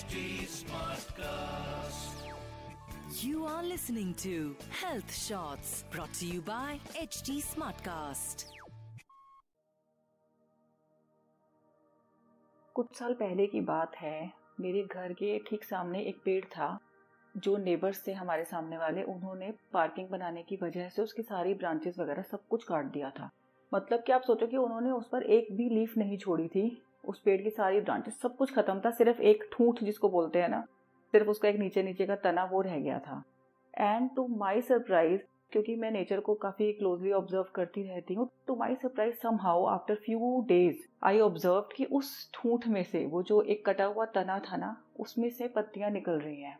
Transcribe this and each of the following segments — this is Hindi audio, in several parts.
HT Smartcast. You are listening to Health Shots brought to you by HT Smartcast. कुछ साल पहले की बात है मेरे घर के ठीक सामने एक पेड़ था जो नेबर्स थे हमारे सामने वाले उन्होंने पार्किंग बनाने की वजह से उसकी सारी ब्रांचेस वगैरह सब कुछ काट दिया था मतलब कि आप सोचो कि उन्होंने उस पर एक भी लीफ नहीं छोड़ी थी उस पेड़ की सारी ब्रांचेस, सब कुछ खत्म था, सिर्फ़ एक ठूंठ जिसको बोलते हैं ना, सिर्फ़ उसका एक नीचे नीचे का तना वो रह गया था। एंड टू माई सरप्राइज़ क्योंकि मैं नेचर को काफ़ी क्लोजली ऑब्ज़र्व करती रहती हूँ to my surprise somehow after few days I observe कि उस ठूंठ में से, वो जो एक कटा हुआ तना था ना, उसमें से पत्तियाँ निकल रही हैं।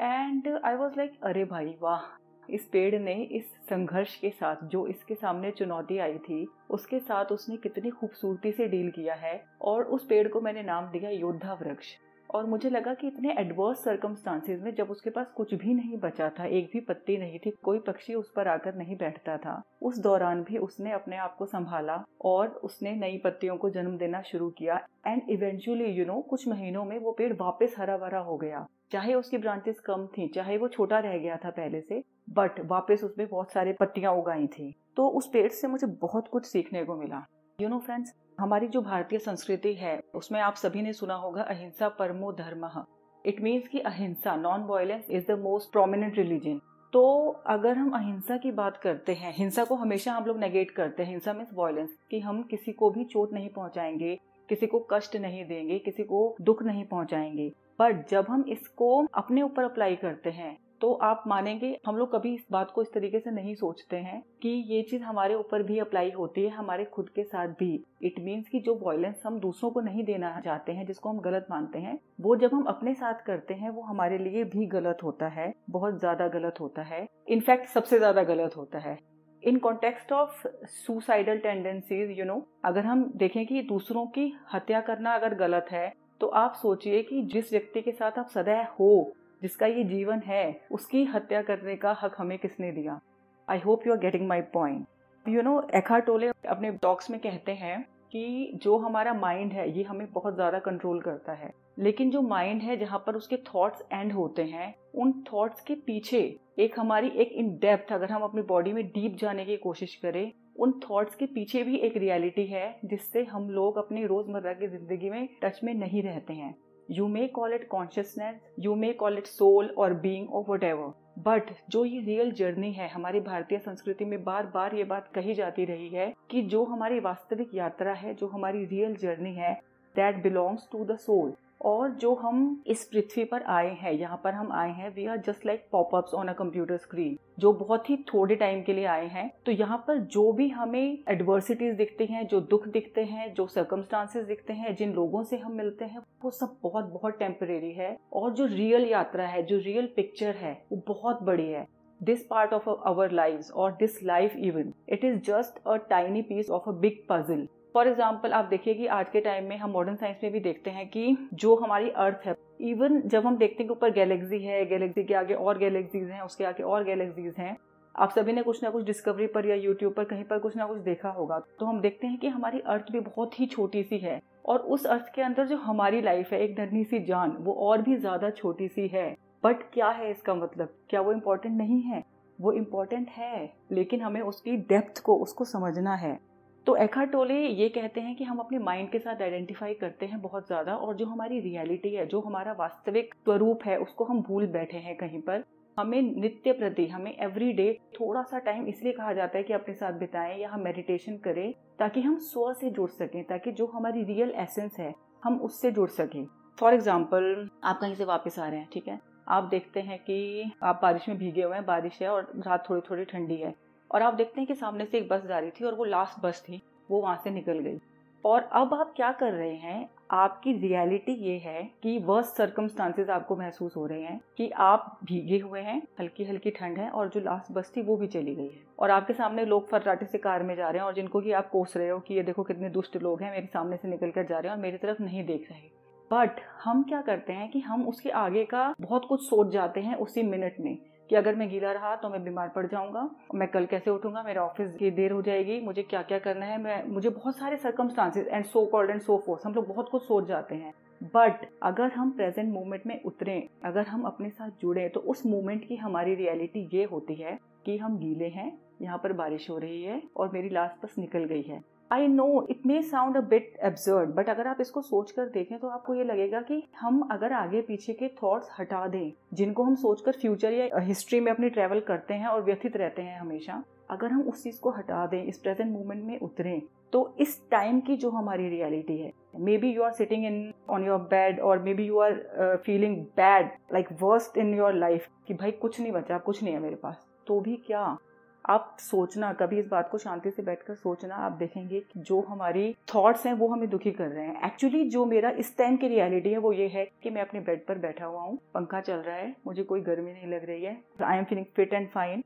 एंड आई वॉज़ लाइक अरे भाई, वाह! इस पेड़ ने इस संघर्ष के साथ, जो इसके सामने चुनौती आई थी, उसके साथ उसने कितनी खूबसूरती से डील किया है, और उस पेड़ को मैंने नाम दिया योद्धा वृक्ष। और मुझे लगा कि इतने एडवर्स सर्कमस्टांसिस में जब उसके पास कुछ भी नहीं बचा था, एक भी पत्ती नहीं थी, कोई पक्षी उस पर आकर नहीं बैठता था, उस दौरान भी उसने अपने आप को संभाला और उसने नई पत्तियों को जन्म देना शुरू किया। एंड इवेंचुअली यू नो कुछ महीनों में वो पेड़ वापस हरा भरा हो गया। चाहे उसकी ब्रांचेस कम थी, चाहे वो छोटा रह गया था पहले से बट वापस उसमें बहुत सारे पत्तियाँ उगाई थी। तो उस पेड़ से मुझे बहुत कुछ सीखने को मिला। यू नो फ्रेंड्स हमारी जो भारतीय संस्कृति है, उसमें आप सभी ने सुना होगा, अहिंसा परमो धर्म। इट मीन्स की ahimsa non violence is the most prominent religion तो अगर हम अहिंसा की बात करते हैं, हिंसा को हमेशा हम लोग नेगेट करते हैं, हिंसा मीन्स वायलेंस कि हम किसी को भी चोट नहीं पहुंचाएँगे, किसी को कष्ट नहीं देंगे, किसी को दुख नहीं पहुंचाएँगे। बट जब हम इसको अपने ऊपर अप्लाई करते हैं तो आप मानेंगे हम लोग कभी इस बात को इस तरीके से नहीं सोचते हैं कि ये चीज़ हमारे ऊपर भी अप्लाई होती है, हमारे खुद के साथ भी। इट मीन्स कि जो वॉयलेंस हम दूसरों को नहीं देना चाहते हैं, जिसको हम गलत मानते हैं, वो जब हम अपने साथ करते हैं, वो हमारे लिए भी गलत होता है, बहुत ज़्यादा गलत होता है। इनफैक्ट सबसे ज़्यादा गलत होता है। In context of suicidal tendencies you know अगर हम देखें कि दूसरों की हत्या करना अगर गलत है तो आप सोचिए कि जिस व्यक्ति के साथ आप सदैव हो, जिसका ये जीवन है, उसकी हत्या करने का हक हमें किसने दिया? I hope you are getting my point you know एखा टोले अपने टॉक्स में कहते हैं कि जो हमारा माइंड है, ये हमें बहुत ज़्यादा कंट्रोल करता है। लेकिन जो माइंड है, जहाँ पर उसके थॉट्स एंड होते हैं, उन थॉट्स के पीछे एक हमारी एक इन डेप्थ अगर हम अपनी बॉडी में डीप जाने की कोशिश करें उन थॉट्स के पीछे भी एक रियलिटी है, जिससे हम लोग अपनी रोज़मर्रा की ज़िंदगी में टच में नहीं रहते हैं। You may call it consciousness you may call it soul और बींग और वट एवर बट जो ये रियल जर्नी है, हमारी भारतीय संस्कृति में बार बार ये बात कही जाती रही है कि जो हमारी वास्तविक यात्रा है, जो हमारी रियल जर्नी है that belongs to the soul और जो हम इस पृथ्वी पर आए हैं, यहाँ पर हम आए हैं we are just like popups on a computer screen जो बहुत ही थोड़े टाइम के लिए आए हैं तो यहाँ पर जो भी हमें एडवर्सिटीज दिखते हैं, जो दुख दिखते हैं, जो सर्कमस्टांसेस दिखते हैं, जिन लोगों से हम मिलते हैं, वो सब बहुत बहुत टेम्परेरी है। और जो रियल यात्रा है, जो रियल पिक्चर है, वो बहुत बड़ी है। This part of our life और this life even it is just a tiny piece of a big puzzle for example आप देखिए कि आज के टाइम में हम मॉडर्न साइंस में भी देखते हैं कि जो हमारी अर्थ है इवन जब हम देखते हैं कि ऊपर गैलेक्सी है गैलेक्सी के आगे और गैलेक्सीज हैं, उसके आगे और गैलेक्सीज हैं, आप सभी ने कुछ ना कुछ डिस्कवरी पर या यूट्यूब पर कहीं पर कुछ ना कुछ देखा होगा। तो हम देखते हैं कि हमारी अर्थ भी बहुत ही छोटी सी है और उस अर्थ के अंदर जो हमारी लाइफ है, एक नन्ही सी जान, वो और भी ज़्यादा छोटी सी है। बट क्या है इसका मतलब? क्या वो इम्पोर्टेंट नहीं है? वो इम्पोर्टेंट है, लेकिन हमें उसकी डेप्थ को, उसको समझना है। तो एखा टोले ये कहते हैं कि हम अपने माइंड के साथ आइडेंटिफाई करते हैं बहुत ज़्यादा और जो हमारी रियलिटी है, जो हमारा वास्तविक स्वरूप है, उसको हम भूल बैठे हैं कहीं पर। हमें नित्य प्रति, हमें एवरी डे थोड़ा सा टाइम इसलिए कहा जाता है कि अपने साथ बिताएँ या हम मेडिटेशन करें ताकि हम स्व से जुड़ सकें, ताकि जो हमारी रियल एसेंस है, हम उससे जुड़ सकें। फॉर एग्ज़ाम्पल आप कहीं से वापस आ रहे हैं, ठीक है? आप देखते हैं कि आप बारिश में भीगे हुए हैं, बारिश है और रात थोड़ी थोड़ी ठंडी है। और आप देखते हैं कि सामने से एक बस जा रही थी और वो लास्ट बस थी, वो वहाँ से निकल गई। और अब आप क्या कर रहे हैं, आपकी रियलिटी ये है कि वर्स्ट सर्कमस्टांसेस आपको महसूस हो रहे हैं कि आप भीगे हुए हैं हल्की हल्की ठंड है और जो लास्ट बस थी वो भी चली गई है। और आपके सामने लोग फर्राटे से कार में जा रहे हैं और जिनको कि आप कोस रहे हो कि ये देखो कितने दुष्ट लोग हैं, मेरे सामने से निकल कर जा रहे हैं और मेरी तरफ़ नहीं देख रहे। बट हम क्या करते हैं कि हम उसके आगे का बहुत कुछ सोच जाते हैं उसी मिनट में। कि अगर मैं गीला रहा तो मैं बीमार पड़ जाऊँगा, मैं कल कैसे उठूँगा, मेरे ऑफ़िस की देर हो जाएगी, मुझे क्या क्या करना है, मैं, मुझे बहुत सारे circumstances and so called and so force हम लोग बहुत कुछ सोच जाते हैं। बट अगर हम प्रेजेंट मोमेंट में उतरे, अगर हम अपने साथ जुड़े तो उस मोमेंट की हमारी रियलिटी ये होती है कि हम गीले हैं, यहाँ पर बारिश हो रही है और मेरी लास्ट बस निकल गई है। I know it may sound a bit absurd but अगर आप इसको सोच कर देखें तो आपको ये लगेगा कि हम अगर आगे पीछे के थॉट्स हटा दें, जिनको हम सोचकर फ्यूचर या हिस्ट्री में अपनी ट्रेवल करते हैं और व्यथित रहते हैं हमेशा, अगर हम उस चीज़ को हटा दें, इस प्रेजेंट मोमेंट में उतरें तो इस टाइम की जो हमारी रियलिटी है maybe you are sitting in on your bed और maybe you are feeling bad like worst in your life कि भाई कुछ नहीं बचा, कुछ नहीं है मेरे पास तो भी क्या? आप सोचना, कभी इस बात को शांति से बैठकर सोचना, आप देखेंगे कि जो हमारी थॉट्स हैं, वो हमें दुखी कर रहे हैं। एक्चुअली जो मेरा इस टाइम की रियलिटी है, वो ये है कि मैं अपने बेड पर बैठा हुआ हूँ। पंखा चल रहा है, मुझे कोई गर्मी नहीं लग रही है। I am feeling fit and fine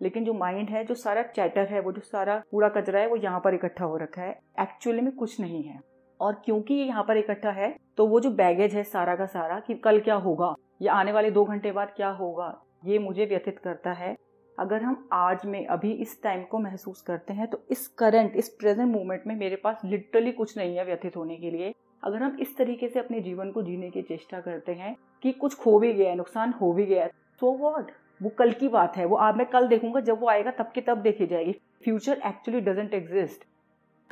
लेकिन जो माइंड है, जो सारा चैटर है, वो जो सारा कूड़ा कचरा है, वो यहाँ पर इकट्ठा हो रखा है। एक्चुअली में कुछ नहीं है। और क्योंकि ये यहाँ पर इकट्ठा है तो वो जो बैगेज है सारा का सारा कि कल क्या होगा, या आने वाले दो घंटे बाद क्या होगा, ये मुझे व्यथित करता है। अगर हम आज में, अभी इस टाइम को महसूस करते हैं तो इस करंट इस प्रेजेंट मोमेंट में मेरे पास लिटरली कुछ नहीं है व्यथित होने के लिए। अगर हम इस तरीके से अपने जीवन को जीने की चेष्टा करते हैं कि कुछ खो भी गया है, नुकसान हो भी गया है सो वॉट वो कल की बात है, वो आज मैं कल देखूँगा, जब वो आएगा तब के तब देखी जाएगी। फ्यूचर एक्चुअली डजेंट एग्जिस्ट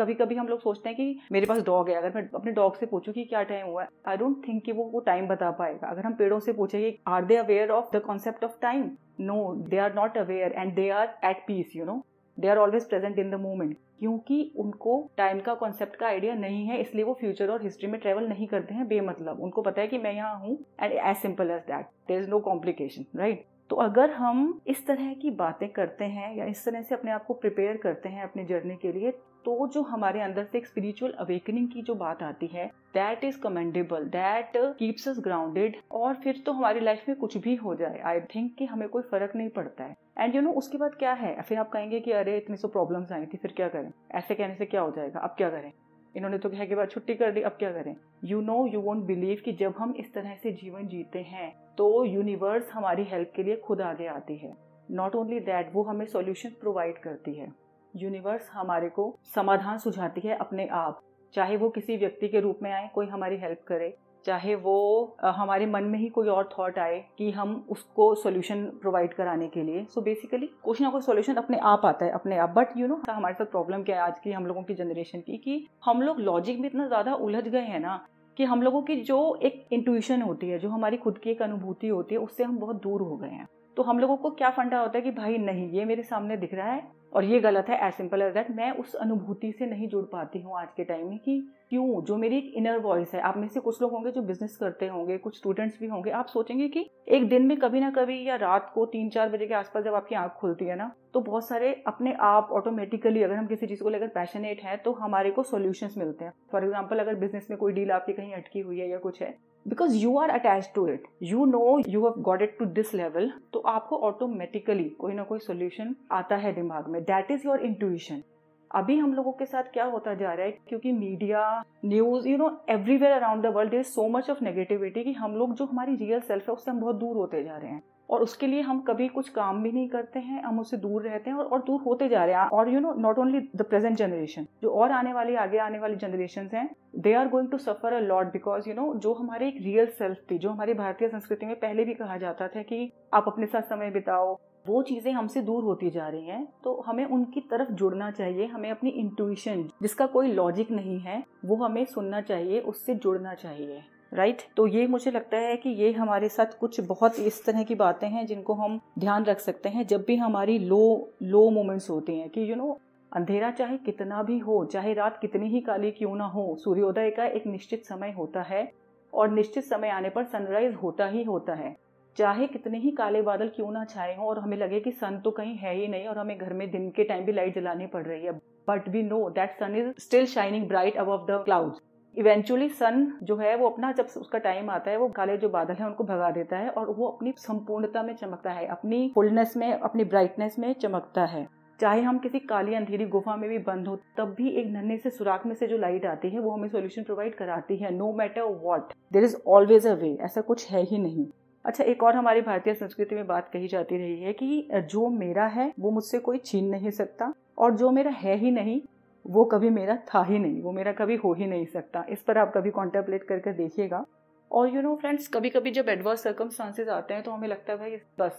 कभी कभी हम लोग सोचते हैं कि मेरे पास डॉग है, अगर मैं अपने डॉग से पूछूँ कि क्या टाइम हुआ है आई डोंट थिंक कि वो वो टाइम बता पाएगा। अगर हम पेड़ों से पूछेंगे are they aware of the concept of time no they are not aware and they are at peace you know they are always present in the moment क्योंकि उनको टाइम का कॉन्सेप्ट का आइडिया नहीं है, इसलिए वो फ्यूचर और हिस्ट्री में ट्रेवल नहीं करते हैं, बेमतलब। उनको पता है कि मैं यहाँ हूँ and as simple as that there is no complication right तो अगर हम इस तरह की बातें करते हैं या इस तरह से अपने आप को प्रिपेयर करते हैं अपनी जर्नी के लिए तो जो हमारे अंदर से एक स्पिरिचुअल अवेकनिंग की जो बात आती है that is commendable that keeps us grounded और फिर तो हमारी लाइफ में कुछ भी हो जाए आई थिंक कि हमें कोई फ़र्क नहीं पड़ता है। एंड यू नो उसके बाद क्या है? फिर आप कहेंगे कि अरे, इतनी सो प्रॉब्लम्स आई थी, फिर क्या करें? ऐसे कहने से क्या हो जाएगा? अब क्या करें? इन्होंने तो कहा के बाद छुट्टी कर दी, अब क्या करें? You know you won't believe कि जब हम इस तरह से जीवन जीते हैं तो यूनिवर्स हमारी हेल्प के लिए खुद आगे आती है। नॉट ओनली दैट वो हमें सोल्यूशन प्रोवाइड करती है। यूनिवर्स हमारे को समाधान सुझाती है अपने आप। चाहे वो किसी व्यक्ति के रूप में आए, कोई हमारी हेल्प करे। चाहे वो हमारे मन में ही कोई और थॉट आए कि हम उसको सॉल्यूशन प्रोवाइड कराने के लिए। सो बेसिकली कुछ ना कुछ सॉल्यूशन अपने आप आता है, अपने आप। बट यू नो हमारे साथ प्रॉब्लम क्या है आज की हम लोगों की जनरेशन की, कि हम लोग लॉजिक में इतना ज़्यादा उलझ गए हैं ना, कि हम लोगों की जो एक इंट्यूशन होती है, जो हमारी खुद की एक अनुभूति होती है, उससे हम बहुत दूर हो गए हैं। तो हम लोगों को क्या फंडा होता है कि, भाई नहीं, ये मेरे सामने दिख रहा है और ये गलत है एज सिंपल एज दैट मैं उस अनुभूति से नहीं जुड़ पाती हूँ आज के टाइम में कि क्यों? जो मेरी एक इनर वॉइस है, आप में से कुछ लोग होंगे जो बिज़नेस करते होंगे, कुछ स्टूडेंट्स भी होंगे। आप सोचेंगे कि एक दिन में कभी ना कभी या रात को तीन चार बजे के आसपास जब आपकी आँख खुलती है ना तो बहुत सारे अपने आप ऑटोमेटिकली अगर हम किसी चीज़ को लेकर पैशनेट है तो हमारे को सोल्यूशन मिलते हैं। फॉर एग्ज़ाम्पल अगर बिज़नेस में कोई डील आपकी कहीं अटकी हुई है या कुछ है because you are attach to it you know you have got it to this level तो आपको ऑटोमेटिकली कोई ना कोई सोल्यूशन आता है दिमाग में। दैट इज़ योर इंट्यूशन अभी हम लोगों के साथ क्या होता जा रहा है, क्योंकि media news you know everywhere around the world is so much of negativity कि हम लोग जो हमारी रियल सेल्फ है, उससे हम बहुत दूर होते जा रहे हैं। और उसके लिए हम कभी कुछ काम भी नहीं करते हैं हम उससे दूर रहते हैं और, और दूर होते जा रहे हैं। और you know not only the present generation जो और आने वाली आगे आने वाली जनरेशन हैं they are going to suffer a lot because you know जो हमारी एक रियल सेल्फ थी जो हमारी भारतीय संस्कृति में पहले भी कहा जाता था कि आप अपने साथ समय बिताओ वो चीज़ें हमसे दूर होती जा रही हैं तो हमें उनकी तरफ़ जुड़ना चाहिए हमें अपनी इंट्यूशन जिसका कोई लॉजिक नहीं है वो हमें सुनना चाहिए उससे जुड़ना चाहिए। राइट तो ये मुझे लगता है कि ये हमारे साथ कुछ बहुत इस तरह की बातें हैं जिनको हम ध्यान रख सकते हैं जब भी हमारी लो लो मोमेंट्स होती हैं कि यू नो अंधेरा चाहे कितना भी हो, चाहे रात कितनी ही काली क्यों ना हो, सूर्योदय का एक निश्चित समय होता है और निश्चित समय आने पर सनराइज होता ही होता है। चाहे कितने ही काले बादल क्यों ना छाए हों और हमें लगे कि सन तो कहीं है ही नहीं और हमें घर में दिन के टाइम भी लाइट जलानी पड़ रही है but we know that sun is still shining bright above the clouds eventually sun जो है, वो अपना जब उसका टाइम आता है, वो काले जो बादल है, उनको भगा देता है और वो अपनी संपूर्णता में चमकता है, अपनी फुलनेस में, अपनी ब्राइटनेस में चमकता है। चाहे हम किसी काली अंधेरी गुफा में भी बंद हो, तब भी एक नन्हे से सुराख में से जो लाइट आती है, वो हमें सोल्यूशन प्रोवाइड कराती है no matter what there is always a way ऐसा कुछ है ही नहीं। अच्छा एक और हमारी भारतीय संस्कृति में बात कही जाती रही है कि जो मेरा है, वो मुझसे कोई छीन नहीं सकता और जो मेरा है ही नहीं वो कभी मेरा था ही नहीं, वो मेरा कभी हो ही नहीं सकता। इस पर आप कभी कॉन्टेम्पलेट करके देखिएगा। और यू नो फ्रेंड्स कभी कभी जब एडवर्स सर्कमस्टांसेस आते हैं तो हमें लगता है भाई, बस,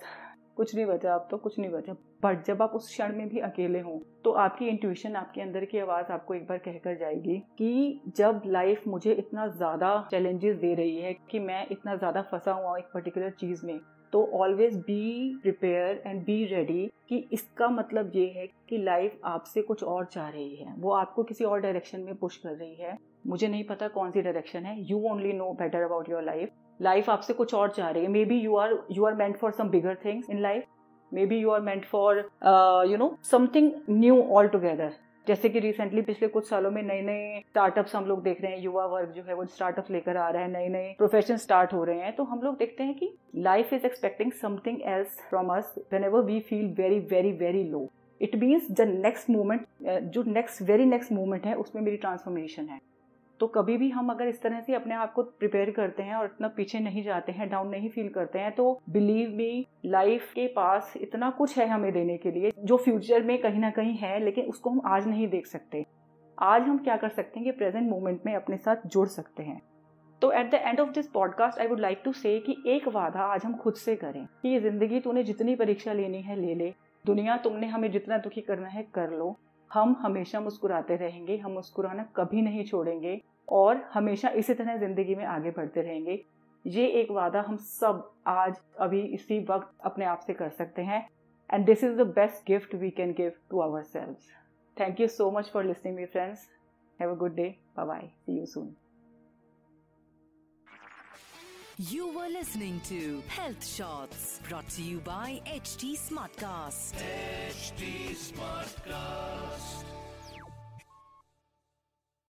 कुछ नहीं बचा आप तो कुछ नहीं बचा बट जब आप उस क्षण में भी अकेले हों तो आपकी इंट्यूशन आपके अंदर की आवाज़ आपको एक बार कहकर जाएगी कि जब लाइफ मुझे इतना ज़्यादा चैलेंजेस दे रही है, कि मैं इतना ज़्यादा फंसा हुआ एक पर्टिकुलर चीज़ में तो always be prepare and be ready कि इसका मतलब ये है कि लाइफ आपसे कुछ और चाह रही है। वो आपको किसी और डायरेक्शन में पुश कर रही है। मुझे नहीं पता कौन सी डायरेक्शन है। You only know better about your life life आपसे कुछ और चाह रही है। Maybe you are you are meant for some bigger things in life maybe you are meant for you know something new altogether जैसे कि रिसेंटली पिछले कुछ सालों में नए नए स्टार्टअप्स हम लोग देख रहे हैं, युवा वर्ग जो है वो स्टार्टअप लेकर आ रहा है नए नए प्रोफेशन स्टार्ट हो रहे हैं। तो हम लोग देखते हैं कि life is expecting something else from us whenever we feel very very very low it means the next moment जो नेक्स्ट वेरी नेक्स्ट मोमेंट है, उसमें मेरी ट्रांसफॉर्मेशन है। तो कभी भी हम अगर इस तरह से अपने आप को प्रिपेयर करते हैं और इतना पीछे नहीं जाते हैं डाउन नहीं फील करते हैं तो बिलीव मी लाइफ के पास इतना कुछ है हमें देने के लिए जो फ्यूचर में कहीं ना कहीं है, लेकिन उसको हम आज नहीं देख सकते। आज हम क्या कर सकते हैं कि प्रेजेंट मोमेंट में अपने साथ जुड़ सकते हैं। तो at the end of this podcast I would like to say कि एक वादा आज हम खुद से करें कि ये ज़िंदगी तूने जितनी परीक्षा लेनी है, ले ले। दुनिया तुमने हमें जितना दुखी करना है, कर लो। हम हमेशा मुस्कुराते रहेंगे, हम मुस्कुराना कभी नहीं छोड़ेंगे। और हमेशा इसी तरह ज़िंदगी में आगे बढ़ते रहेंगे। ये एक वादा हम सब आज अभी इसी वक्त अपने आप से कर सकते हैं। And this is the best gift we can give to our self thank you so much for listening me friends have a good day bye bye see you soon You were listening to Health Shots brought to you by HT Smartcast. HT Smartcast.